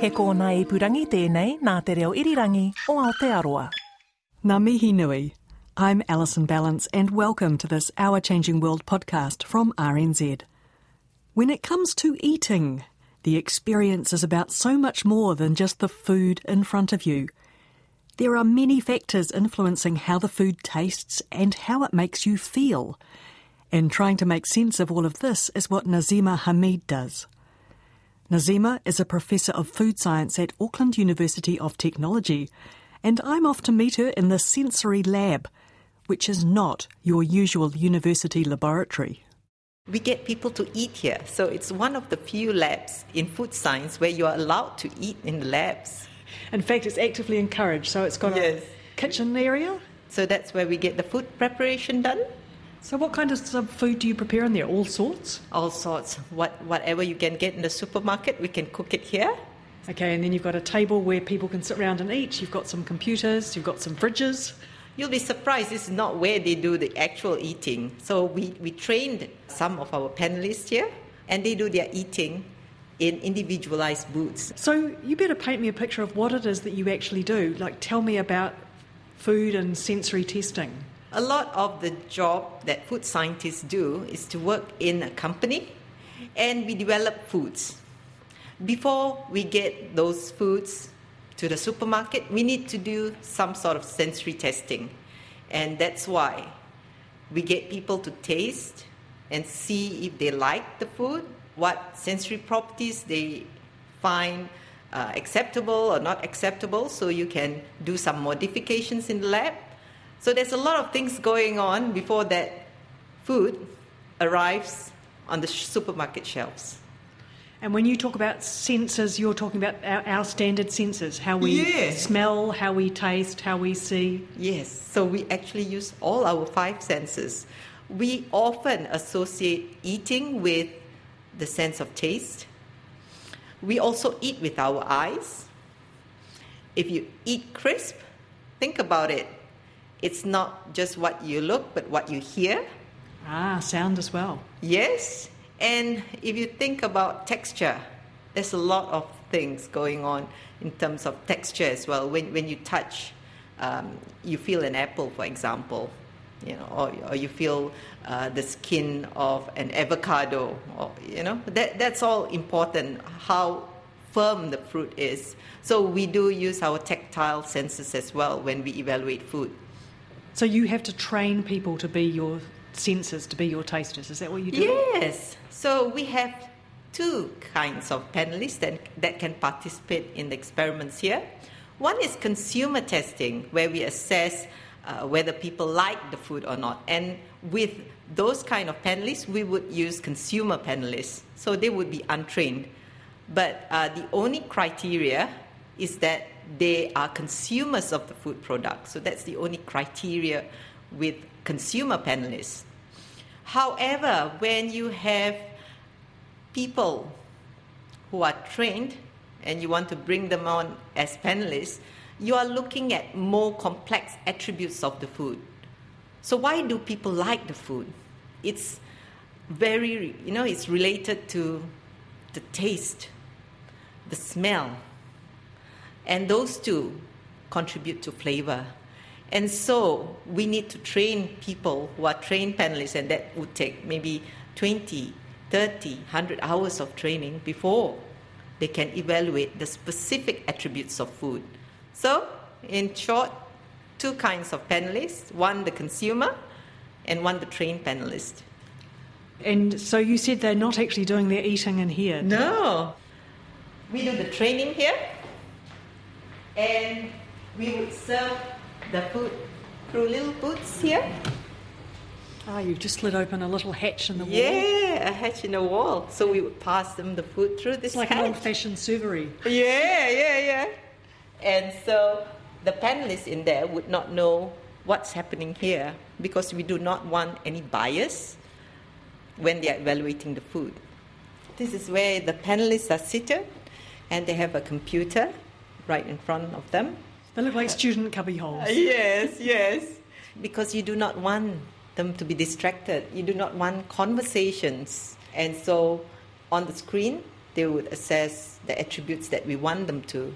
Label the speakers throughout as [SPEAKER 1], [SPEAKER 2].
[SPEAKER 1] He kōna i purangi tēnei nā te reo irirangi o Aotearoa.
[SPEAKER 2] Ngā mihi nui. I'm Alison Ballance and welcome to this Our Changing World podcast from RNZ. When it comes to eating, the experience is about so much more than just the food in front of you. There are many factors influencing how the food tastes and how it makes you feel. And trying to make sense of all of this is what Nazimah Hamid does. Nazimah is a professor of food science at Auckland University of Technology, and I'm off to meet her in the sensory lab, which is not your usual university laboratory.
[SPEAKER 3] We get people to eat here, so it's one of the few labs in food science where you are allowed to eat in the labs.
[SPEAKER 2] In fact, it's actively encouraged, so it's got
[SPEAKER 3] Yes.
[SPEAKER 2] a kitchen area.
[SPEAKER 3] So that's where we get the food preparation done.
[SPEAKER 2] So, what kind of food do you prepare in there? All sorts?
[SPEAKER 3] All sorts. What, whatever you can get in the supermarket, we can cook it here.
[SPEAKER 2] Okay, and then you've got a table where people can sit around and eat. You've got some computers, you've got some fridges.
[SPEAKER 3] You'll be surprised, this is not where they do the actual eating. So we, we trained some of our panelists here, and they do their eating in individualized booths.
[SPEAKER 2] So, you better paint me a picture of what it is that you actually do. Like, tell me about food and sensory testing.
[SPEAKER 3] A lot of the job that food scientists do is to work in a company and we develop foods. Before we get those foods to the supermarket, we need to do some sort of sensory testing. And that's why we get people to taste and see if they like the food, what sensory properties they find uh, acceptable or not acceptable, so you can do some modifications in the lab. So there's a lot of things going on before that food arrives on the supermarket shelves.
[SPEAKER 2] And when you talk about senses, you're talking about our, our standard senses how we
[SPEAKER 3] Yes.
[SPEAKER 2] smell, how we taste, how we see.
[SPEAKER 3] Yes, so we actually use all our five senses. We often associate eating with the sense of taste. We also eat with our eyes. If you eat crisp, think about it. It's not just what you look, but what you hear.
[SPEAKER 2] Ah, sound as well.
[SPEAKER 3] Yes, and if you think about texture, there's a lot of things going on in terms of texture as well. When, when you touch, um, you feel an apple, for example, you know, or, or you feel uh, the skin of an avocado, or you know, that, that's all important. How firm the fruit is. So we do use our tactile senses as well when we evaluate food.
[SPEAKER 2] So you have to train people to be your senses, to be your tasters. Is that what you do?
[SPEAKER 3] Yes. So we have two kinds of panelists that, that can participate in the experiments here. One is consumer testing, where we assess uh, whether people like the food or not. And with those kind of panelists, we would use consumer panelists. So they would be untrained. But uh, the only criteria is that they are consumers of the food product. So that's the only criteria with consumer panelists. However, when you have people who are trained and you want to bring them on as panelists, you are looking at more complex attributes of the food. So, why do people like the food? It's very, you know, it's related to the taste, the smell, and those two contribute to flavor. And so we need to train people who are trained panelists, and that would take maybe 20, 30, 100 hours of training before they can evaluate the specific attributes of food. So, in short, two kinds of panelists one the consumer, and one the trained panelist.
[SPEAKER 2] And so you said they're not actually doing their eating in here.
[SPEAKER 3] No. We do the training here, and we would serve the food through little booths here.
[SPEAKER 2] Ah, you've just slid open a little hatch in the wall.
[SPEAKER 3] Yeah, a hatch in the wall. So we would pass them the food through this
[SPEAKER 2] It's like
[SPEAKER 3] hatch.
[SPEAKER 2] an old fashioned servery.
[SPEAKER 3] Yeah, yeah, yeah. And so the panelists in there would not know what's happening here because we do not want any bias when they are evaluating the food. This is where the panelists are seated and they have a computer right in front of them.
[SPEAKER 2] They look like student cubby holes.
[SPEAKER 3] Yes, yes. Because you do not want them to be distracted. You do not want conversations. And so on the screen, they would assess the attributes that we want them to.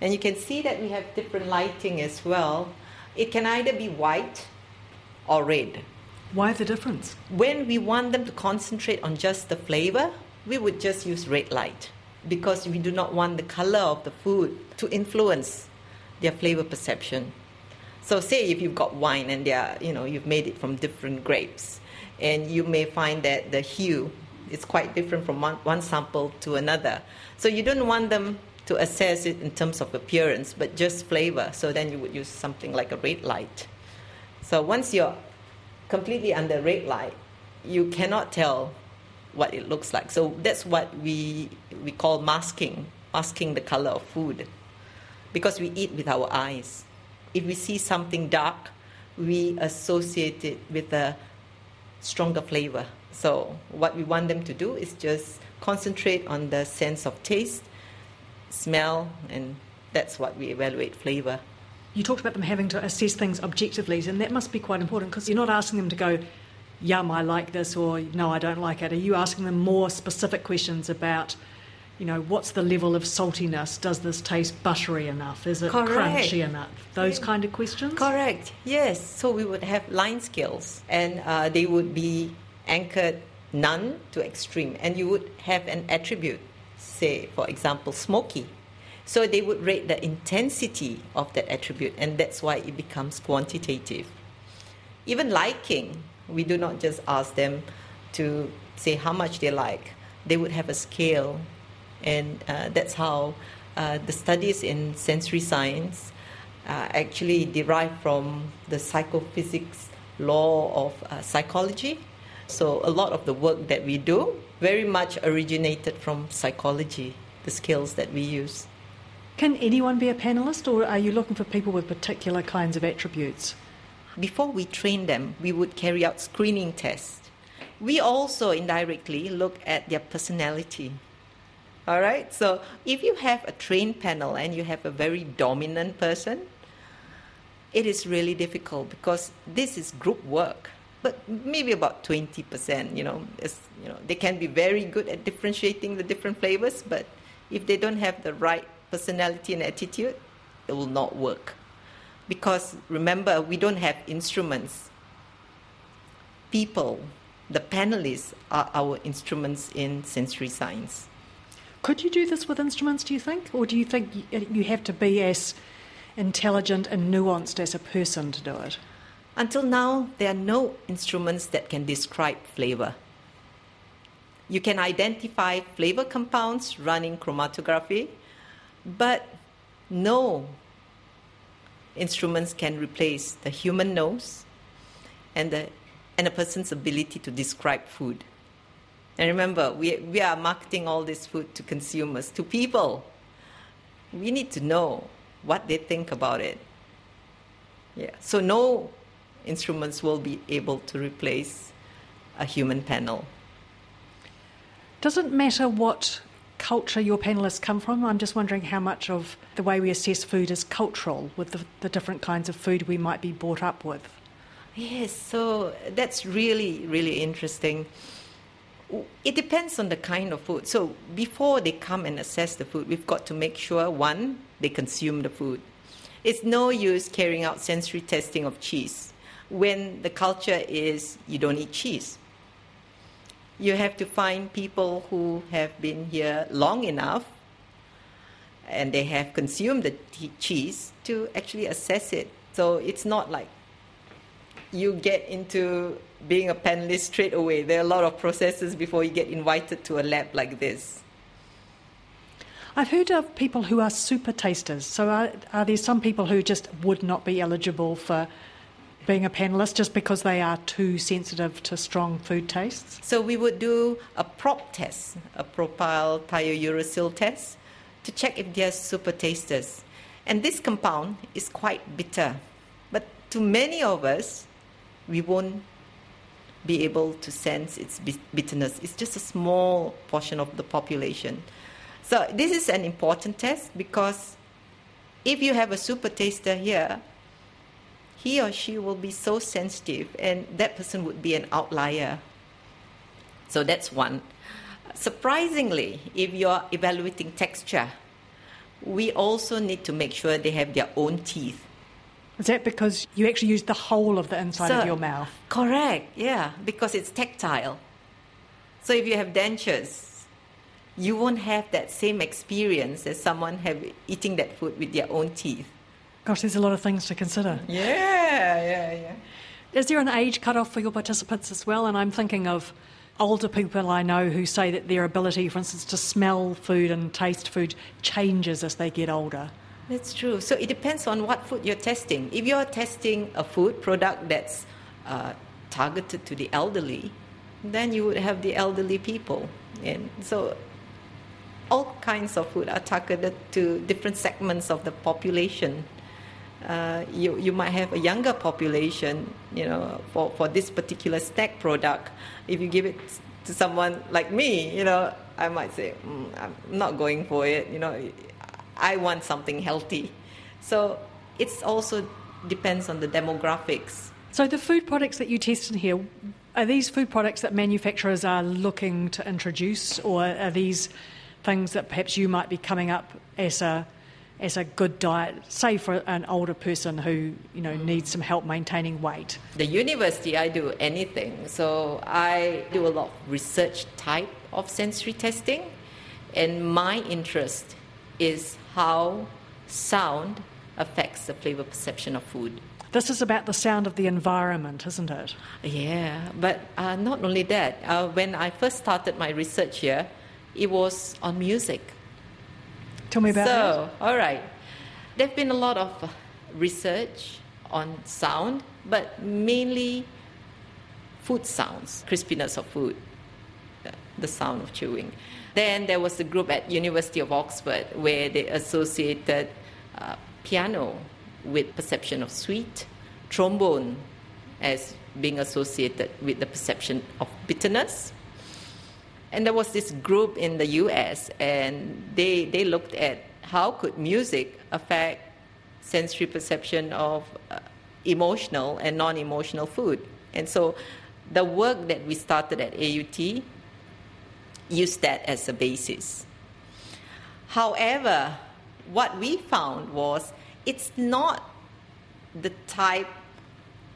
[SPEAKER 3] And you can see that we have different lighting as well. It can either be white or red.
[SPEAKER 2] Why the difference?
[SPEAKER 3] When we want them to concentrate on just the flavor, we would just use red light because we do not want the color of the food to influence their flavor perception. So say if you've got wine and they are, you know, you've made it from different grapes and you may find that the hue is quite different from one, one sample to another. So you don't want them to assess it in terms of appearance, but just flavor. So then you would use something like a red light. So once you're completely under red light, you cannot tell what it looks like. So that's what we we call masking, masking the color of food, because we eat with our eyes. If we see something dark, we associate it with a stronger flavor. So what we want them to do is just concentrate on the sense of taste, smell, and that's what we evaluate flavor.
[SPEAKER 2] You talked about them having to assess things objectively, and that must be quite important because you're not asking them to go, yum, I like this, or no, I don't like it. Are you asking them more specific questions about, you know, what's the level of saltiness? Does this taste buttery enough? Is it
[SPEAKER 3] Correct.
[SPEAKER 2] crunchy enough? Those kind of questions?
[SPEAKER 3] Correct. Yes. So we would have line scales, and uh, they would be anchored none to extreme, and you would have an attribute, say, for example, smoky. So they would rate the intensity of that attribute, and that's why it becomes quantitative. Even liking, we do not just ask them to say how much they like. They would have a scale, and uh, that's how uh, the studies in sensory science uh, actually derive from the psychophysics law of uh, psychology. So a lot of the work that we do very much originated from psychology, the skills that we use.
[SPEAKER 2] Can anyone be a panelist, or are you looking for people with particular kinds of attributes?
[SPEAKER 3] Before we train them, we would carry out screening tests. We also indirectly look at their personality. All right? So if you have a trained panel and you have a very dominant person, it is really difficult because this is group work. But maybe about 20%, you know, you know, they can be very good at differentiating the different flavors, but if they don't have the right personality and attitude, it will not work. Because remember, we don't have instruments. People, the panelists, are our instruments in sensory science.
[SPEAKER 2] Could you do this with instruments, do you think? Or do you think uh, you have to be as intelligent and nuanced as a person to do it?
[SPEAKER 3] Until now, there are no instruments that can describe flavor. You can identify flavor compounds running chromatography, but no instruments can replace the human nose and, the, and a person's ability to describe food. And remember, we, we are marketing all this food to consumers, to people. We need to know what they think about it. Yeah. So no instruments will be able to replace a human panel.
[SPEAKER 2] Doesn't matter what culture your panelists come from? I'm just wondering how much of the way we assess food is cultural with the, the different kinds of food we might be brought up with.
[SPEAKER 3] Yes, so that's really, really interesting. It depends on the kind of food. So before they come and assess the food, we've got to make sure one, they consume the food. It's no use carrying out sensory testing of cheese when the culture is you don't eat cheese. You have to find people who have been here long enough and they have consumed the cheese to actually assess it. So it's not like you get into being a panelist straight away. There are a lot of processes before you get invited to a lab like this.
[SPEAKER 2] I've heard of people who are super tasters. So are, are there some people who just would not be eligible for being a panelist just because they are too sensitive to strong food tastes?
[SPEAKER 3] So we would do a prop test, a propyl thiouracil test, to check if they're super tasters. And this compound is quite bitter. But to many of us, we won't be able to sense its bitterness. It's just a small portion of the population. So this is an important test because if you have a super taster here, he or she will be so sensitive, and that person would be an outlier. So that's one. Surprisingly, if you're evaluating texture, we also need to make sure they have their own teeth.
[SPEAKER 2] Is that because you actually use the whole of the inside so, of your mouth?
[SPEAKER 3] Correct, yeah, because it's tactile. So if you have dentures, you won't have that same experience as someone have eating that food with their own teeth.
[SPEAKER 2] Gosh, there's a lot of things to consider.
[SPEAKER 3] Yeah, yeah, yeah.
[SPEAKER 2] Is there an age cutoff for your participants as well? And I'm thinking of older people I know who say that their ability, for instance, to smell food and taste food changes as they get older.
[SPEAKER 3] That's true. So it depends on what food you're testing. If you're testing a food product that's uh, targeted to the elderly, then you would have the elderly people. And so all kinds of food are targeted to different segments of the population uh, you, you might have a younger population, you know, for, for this particular snack product. If you give it to someone like me, you know, I might say, mm, I'm not going for it, you know, I want something healthy. So it's also depends on the demographics.
[SPEAKER 2] So the food products that you test in here, are these food products that manufacturers are looking to introduce, or are these things that perhaps you might be coming up as a as a good diet, say for an older person who you know needs some help maintaining weight?
[SPEAKER 3] The university, I do anything. So I do a lot of research type of sensory testing, and my interest is how sound affects the flavor perception of food.
[SPEAKER 2] This is about the sound of the environment, isn't it?
[SPEAKER 3] Yeah, but uh, not only that. Uh, when I first started my research here, it was on music.
[SPEAKER 2] Tell me about
[SPEAKER 3] so, all right. There have been a lot of research on sound, but mainly food sounds, crispiness of food, the sound of chewing. Then there was a group at University of Oxford where they associated uh, piano with perception of sweet, trombone as being associated with the perception of bitterness, and there was this group in the US, and they, they looked at how could music affect sensory perception of uh, emotional and non-emotional food. And so the work that we started at AUT used that as a basis. However, what we found was it's not the type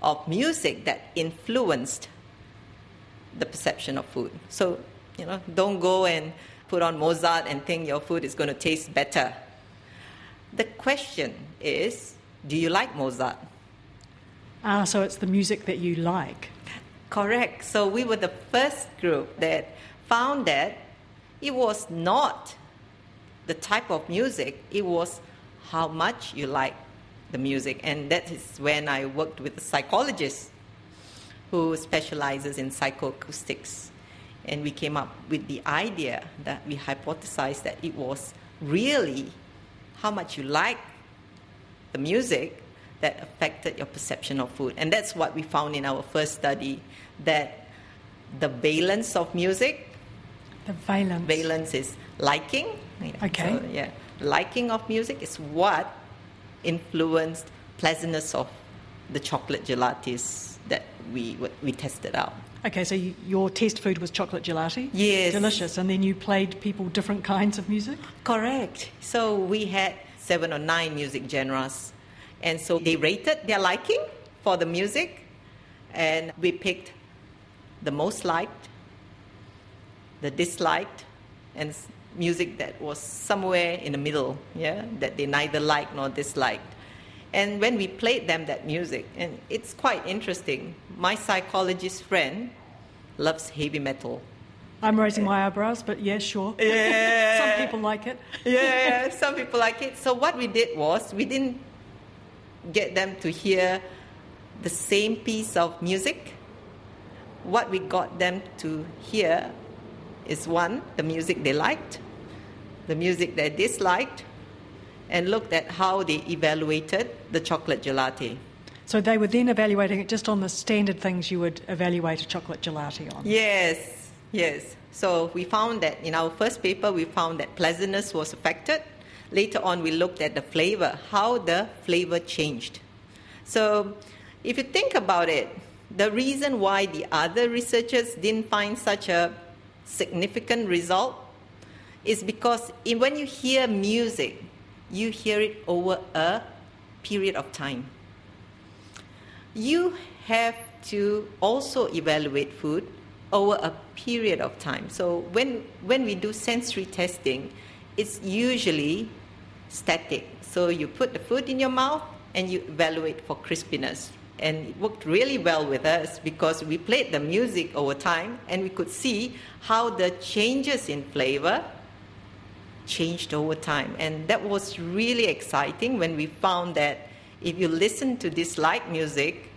[SPEAKER 3] of music that influenced the perception of food. So you know, don't go and put on Mozart and think your food is going to taste better. The question is, do you like Mozart?
[SPEAKER 2] Ah, so it's the music that you like.
[SPEAKER 3] Correct. So we were the first group that found that it was not the type of music, it was how much you like the music. And that is when I worked with a psychologist who specializes in psychoacoustics. And we came up with the idea that we hypothesized that it was really how much you like the music that affected your perception of food. And that's what we found in our first study that the valence of music.
[SPEAKER 2] The valence.
[SPEAKER 3] Valence is liking.
[SPEAKER 2] Okay. So,
[SPEAKER 3] yeah. Liking of music is what influenced pleasantness of the chocolate gelatis that we, we tested out.
[SPEAKER 2] Okay, so you, your test food was chocolate gelati?
[SPEAKER 3] Yes.
[SPEAKER 2] Delicious. And then you played people different kinds of music?
[SPEAKER 3] Correct. So we had seven or nine music genres. And so they rated their liking for the music. And we picked the most liked, the disliked, and music that was somewhere in the middle, yeah, that they neither liked nor disliked. And when we played them that music, and it's quite interesting, my psychologist friend loves heavy metal.
[SPEAKER 2] I'm raising my eyebrows, but yeah, sure.
[SPEAKER 3] Yeah.
[SPEAKER 2] some people like it.
[SPEAKER 3] yeah, some people like it. So what we did was we didn't get them to hear the same piece of music, what we got them to hear is one, the music they liked, the music they disliked, and looked at how they evaluated the chocolate gelati.
[SPEAKER 2] So they were then evaluating it just on the standard things you would evaluate a chocolate gelati on.
[SPEAKER 3] Yes, yes. So we found that in our first paper, we found that pleasantness was affected. Later on, we looked at the flavor, how the flavor changed. So if you think about it, the reason why the other researchers didn't find such a significant result is because in, when you hear music, you hear it over a period of time. You have to also evaluate food over a period of time. So when, when we do sensory testing, it's usually static. So you put the food in your mouth and you evaluate for crispiness. And it worked really well with us because we played the music over time and we could see how the changes in flavor changed over time. And that was really exciting when we found that if you listen to this light music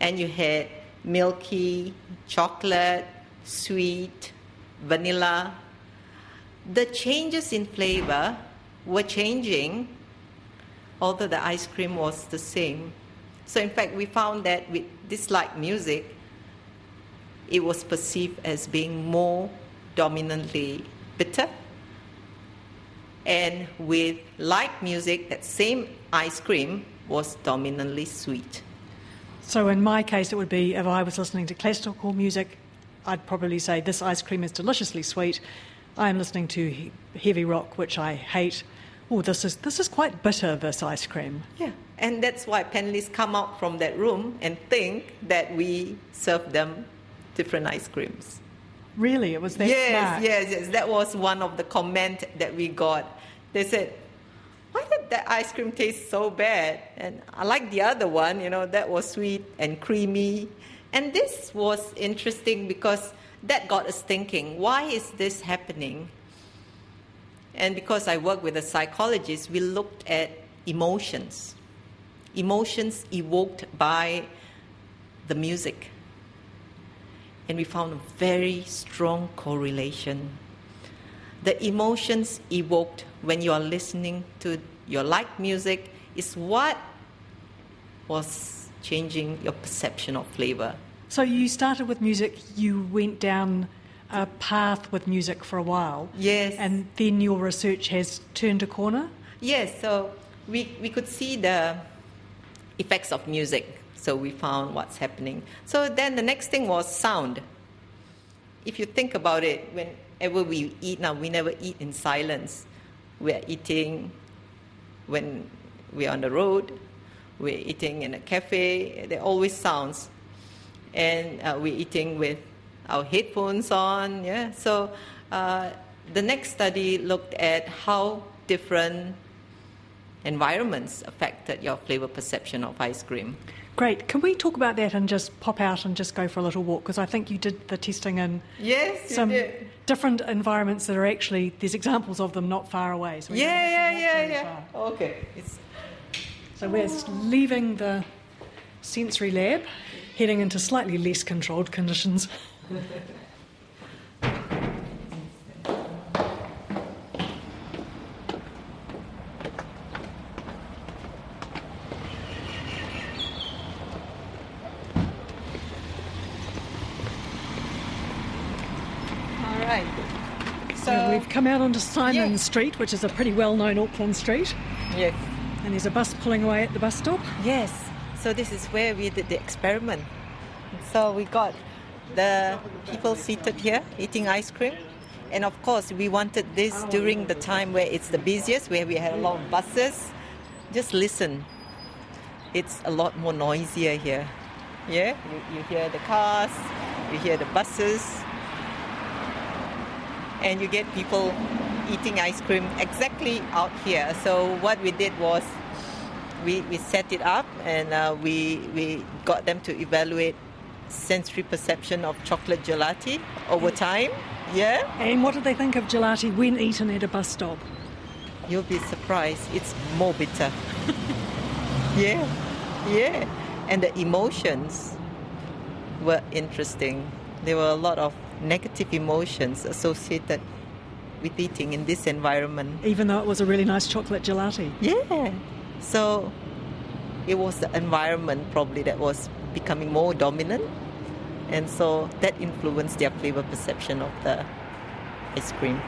[SPEAKER 3] and you had milky, chocolate, sweet, vanilla, the changes in flavor were changing, although the ice cream was the same. So, in fact, we found that with this light music, it was perceived as being more dominantly bitter. And with light music, that same ice cream was dominantly sweet.
[SPEAKER 2] So in my case, it would be if I was listening to classical music, I'd probably say this ice cream is deliciously sweet. I'm listening to he- heavy rock, which I hate. Oh, this is this is quite bitter. This ice cream.
[SPEAKER 3] Yeah, and that's why panelists come out from that room and think that we serve them different ice creams.
[SPEAKER 2] Really, it was that
[SPEAKER 3] yes, yes, yes. That was one of the comment that we got. They said, "Why did that ice cream taste so bad?" And I like the other one. You know, that was sweet and creamy. And this was interesting because that got us thinking: Why is this happening? And because I work with a psychologist, we looked at emotions, emotions evoked by the music. And we found a very strong correlation. The emotions evoked when you are listening to your liked music is what was changing your perception of flavor.
[SPEAKER 2] So you started with music. You went down a path with music for a while.
[SPEAKER 3] Yes.
[SPEAKER 2] And then your research has turned a corner.
[SPEAKER 3] Yes, so we, we could see the effects of music. So we found what's happening. So then the next thing was sound. If you think about it, whenever we eat now, we never eat in silence. We're eating when we're on the road, we're eating in a cafe, there are always sounds. And uh, we're eating with our headphones on, yeah. So uh, the next study looked at how different environments affected your flavor perception of ice cream.
[SPEAKER 2] Great. Can we talk about that and just pop out and just go for a little walk? Because I think you did the testing in
[SPEAKER 3] Yes,
[SPEAKER 2] some different environments that are actually there's examples of them not far away. So
[SPEAKER 3] Yeah, yeah, yeah, yeah.
[SPEAKER 2] far.
[SPEAKER 3] Okay. It's,
[SPEAKER 2] So we're leaving the sensory lab, heading into slightly less controlled conditions.
[SPEAKER 3] all right.
[SPEAKER 2] So
[SPEAKER 3] So,
[SPEAKER 2] we've come out onto Symonds
[SPEAKER 3] Yeah.
[SPEAKER 2] Street, which is a pretty well-known Auckland street,
[SPEAKER 3] yes.
[SPEAKER 2] and there's a bus pulling away at the bus stop.
[SPEAKER 3] Yes. So this is where we did the experiment. So we got the people seated here eating ice cream. And of course, we wanted this during the time where it's the busiest, where we had a lot of buses. Just listen. It's a lot more noisier here. Yeah? You, you hear the cars, you hear the buses, and you get people eating ice cream exactly out here. So what we did was we, we set it up and uh, we, we got them to evaluate sensory perception of chocolate gelati over time. Yeah,
[SPEAKER 2] And what did they think of gelati when eaten at a bus stop?
[SPEAKER 3] you'll be surprised. It's more bitter. yeah, yeah. And the emotions were interesting. There were a lot of negative emotions associated with eating in this environment.
[SPEAKER 2] Even though it was a really nice chocolate gelati.
[SPEAKER 3] Yeah. So it was the environment probably that was becoming more dominant. And so that influenced their flavor perception of the ice cream.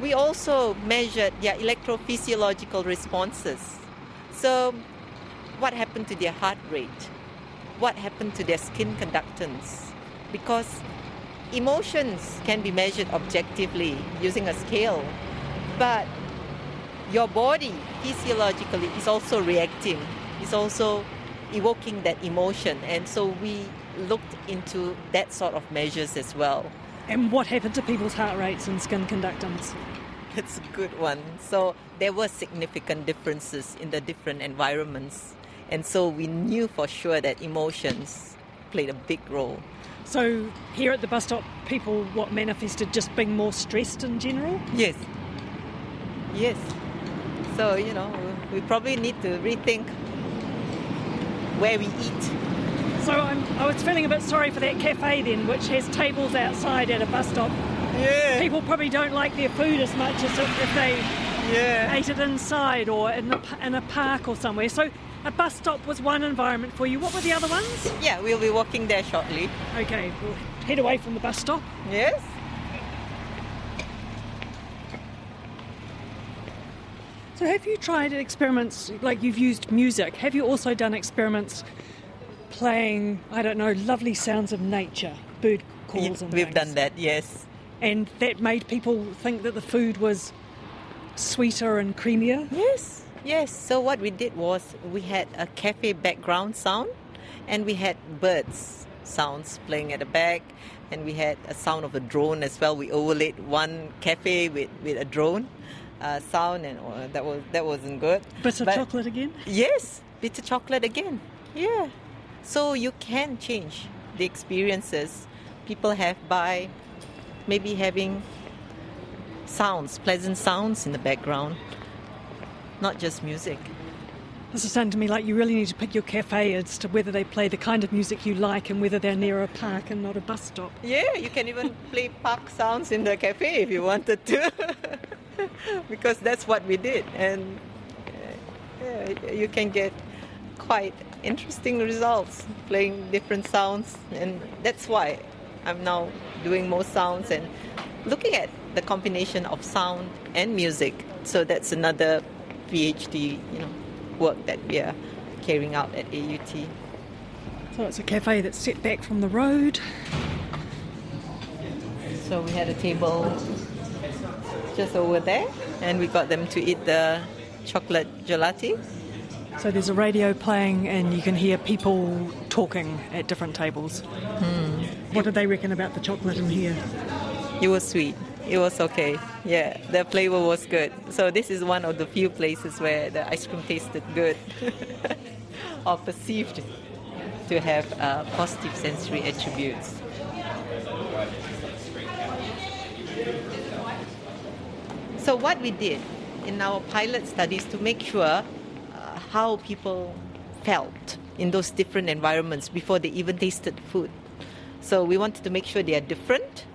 [SPEAKER 3] We also measured their electrophysiological responses. So, what happened to their heart rate? What happened to their skin conductance? Because emotions can be measured objectively using a scale, but your body physiologically is also reacting, is also evoking that emotion. And so we looked into that sort of measures as well.
[SPEAKER 2] And what happened to people's heart rates and skin conductance?
[SPEAKER 3] That's a good one. So there were significant differences in the different environments. And so we knew for sure that emotions played a big role.
[SPEAKER 2] So here at the bus stop, people what manifested just being more stressed in general?
[SPEAKER 3] Yes. Yes. So, you know, we probably need to rethink where we eat.
[SPEAKER 2] So I'm, I was feeling a bit sorry for that cafe then, which has tables outside at a bus stop.
[SPEAKER 3] Yeah.
[SPEAKER 2] People probably don't like their food as much as if, they
[SPEAKER 3] Yeah.
[SPEAKER 2] ate it inside or in, the, in a park or somewhere. So a bus stop was one environment for you. What were the other ones?
[SPEAKER 3] Yeah, we'll be walking there shortly.
[SPEAKER 2] Okay, we'll head away from the bus stop.
[SPEAKER 3] Yes?
[SPEAKER 2] So have you tried experiments, like you've used music, have you also done experiments playing, I don't know, lovely sounds of nature, bird calls
[SPEAKER 3] Yeah,
[SPEAKER 2] and
[SPEAKER 3] we've
[SPEAKER 2] things?
[SPEAKER 3] done that, yes.
[SPEAKER 2] And that made people think that the food was sweeter and creamier?
[SPEAKER 3] Yes, yes. So what we did was we had a cafe background sound and we had birds sounds playing at the back and we had a sound of a drone as well. We overlaid one cafe with, with a drone uh, sound and uh, that was that wasn't good.
[SPEAKER 2] Bitter
[SPEAKER 3] But-
[SPEAKER 2] chocolate again?
[SPEAKER 3] Yes, bitter chocolate again. Yeah. So you can change the experiences people have by maybe having sounds, pleasant sounds in the background, not just music.
[SPEAKER 2] This is sounding to me like you really need to pick your cafe as to whether they play the kind of music you like and whether they're near a park and not a bus stop.
[SPEAKER 3] Yeah, you can even play park sounds in the cafe if you wanted to, because that's what we did, and uh, yeah, you can get quite interesting results playing different sounds, and that's why I'm now doing more sounds and looking at the combination of sound and music. So that's another PhD, you know, work that we are carrying out at AUT.
[SPEAKER 2] So it's a cafe that's set back from the road.
[SPEAKER 3] So we had a table just over there, and we got them to eat the chocolate gelati.
[SPEAKER 2] So there's a radio playing and you can hear people talking at different tables. Hmm. What did they reckon about the chocolate in here?
[SPEAKER 3] It was sweet. It was okay. Yeah, the flavor was good. So this is one of the few places where the ice cream tasted good, or perceived to have uh, positive sensory attributes. So what we did in our pilot studies to make sure uh, how people felt in those different environments before they even tasted food. So we wanted to make sure they are different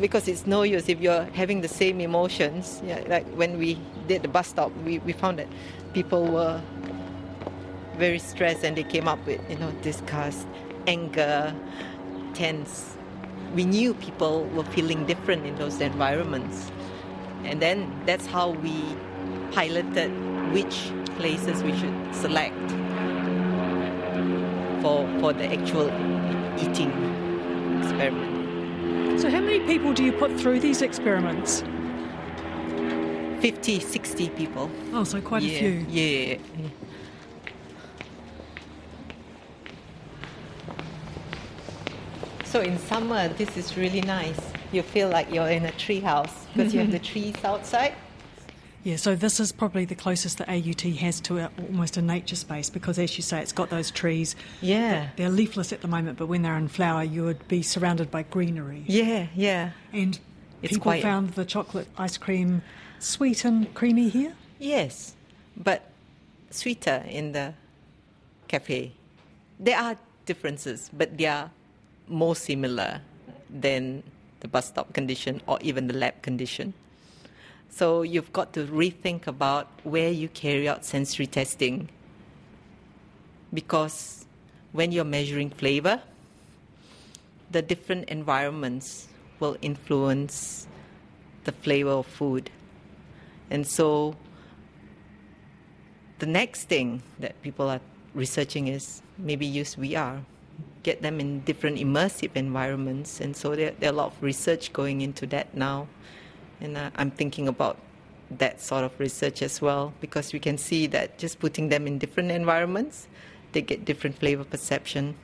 [SPEAKER 3] because it's no use if you're having the same emotions. Yeah, like when we did the bus stop, we, we found that people were very stressed and they came up with, you know, disgust, anger, tense. We knew people were feeling different in those environments. And then that's how we piloted which places we should select for, for the actual eating experiment.
[SPEAKER 2] So how many people do you put through these experiments?
[SPEAKER 3] 50, 60 people.
[SPEAKER 2] Oh, so quite
[SPEAKER 3] yeah,
[SPEAKER 2] a few.
[SPEAKER 3] Yeah. So in summer, this is really nice. You feel like you're in a tree house because you have the trees outside.
[SPEAKER 2] Yeah, so this is probably the closest that AUT has to a, almost a nature space because, as you say, it's got those trees.
[SPEAKER 3] Yeah.
[SPEAKER 2] They're leafless at the moment, but when they're in flower, you would be surrounded by greenery.
[SPEAKER 3] Yeah, yeah.
[SPEAKER 2] And
[SPEAKER 3] It's
[SPEAKER 2] people
[SPEAKER 3] quiet.
[SPEAKER 2] found the chocolate ice cream sweet and creamy here.
[SPEAKER 3] Yes, but sweeter in the cafe. There are differences, but they are more similar than the bus stop condition or even the lab condition. So you've got to rethink about where you carry out sensory testing because when you're measuring flavor, the different environments will influence the flavor of food. And so the next thing that people are researching is maybe use VR, get them in different immersive environments. And so there, there are a lot of research going into that now. And uh, I'm thinking about that sort of research as well because we can see that just putting them in different environments, they get different flavor perception.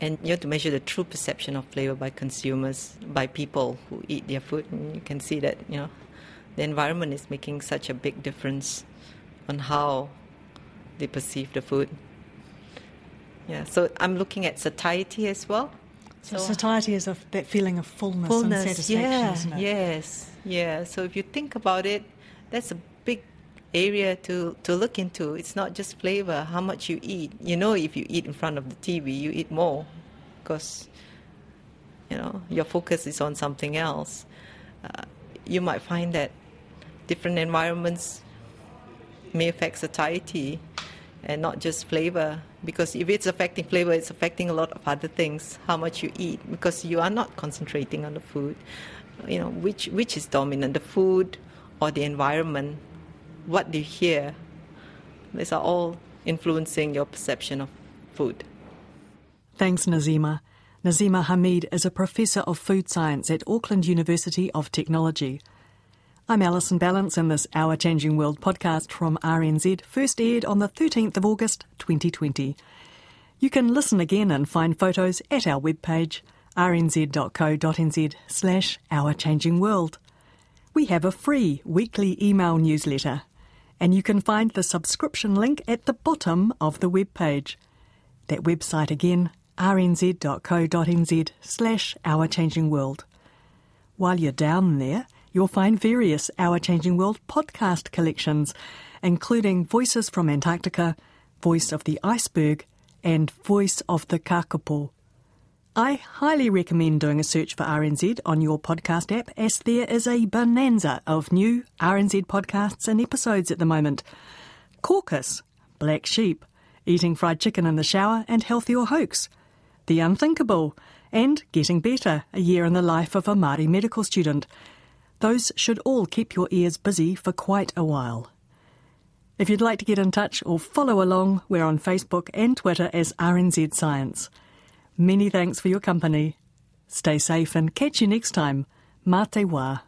[SPEAKER 3] And you have to measure the true perception of flavor by consumers, by people who eat their food. And you can see that, you know, the environment is making such a big difference on how they perceive the food. Yeah, so I'm looking at satiety as well.
[SPEAKER 2] So, so satiety is a, that feeling of fullness, fullness and satisfaction,
[SPEAKER 3] yeah? Yes, yeah. So if you think about it, that's a big area to, to look into. It's not just flavor, how much you eat. You know, if you eat in front of the TV, you eat more because, you know, your focus is on something else. Uh, you might find that different environments may affect satiety and not just flavor. Because if it's affecting flavor, it's affecting a lot of other things, how much you eat, because you are not concentrating on the food. You know, which, which is dominant, the food or the environment, what do you hear? These are all influencing your perception of food.
[SPEAKER 2] Thanks, Nazimah. Nazimah Hamid is a professor of food science at Auckland University of Technology. I'm Alison Ballance, and this Our Changing World podcast from RNZ first aired on the 13th of August 2020. You can listen again and find photos at our webpage rnz.co.nz slash Our Changing World. We have a free weekly email newsletter, and you can find the subscription link at the bottom of the webpage. That website again, rnz.co.nz slash Our Changing World. While you're down there, you'll find various Our Changing World podcast collections, including Voices from Antarctica, Voice of the Iceberg, and Voice of the Kakapo. I highly recommend doing a search for RNZ on your podcast app, as there is a bonanza of new RNZ podcasts and episodes at the moment. Caucus, Black Sheep, Eating Fried Chicken in the Shower, and Healthy or Hoax. The Unthinkable, and Getting Better, a year in the life of a Māori medical student. Those should all keep your ears busy for quite a while. If you'd like to get in touch or follow along, we're on Facebook and Twitter as RNZ Science. Many thanks for your company. Stay safe and catch you next time. Mā te wā.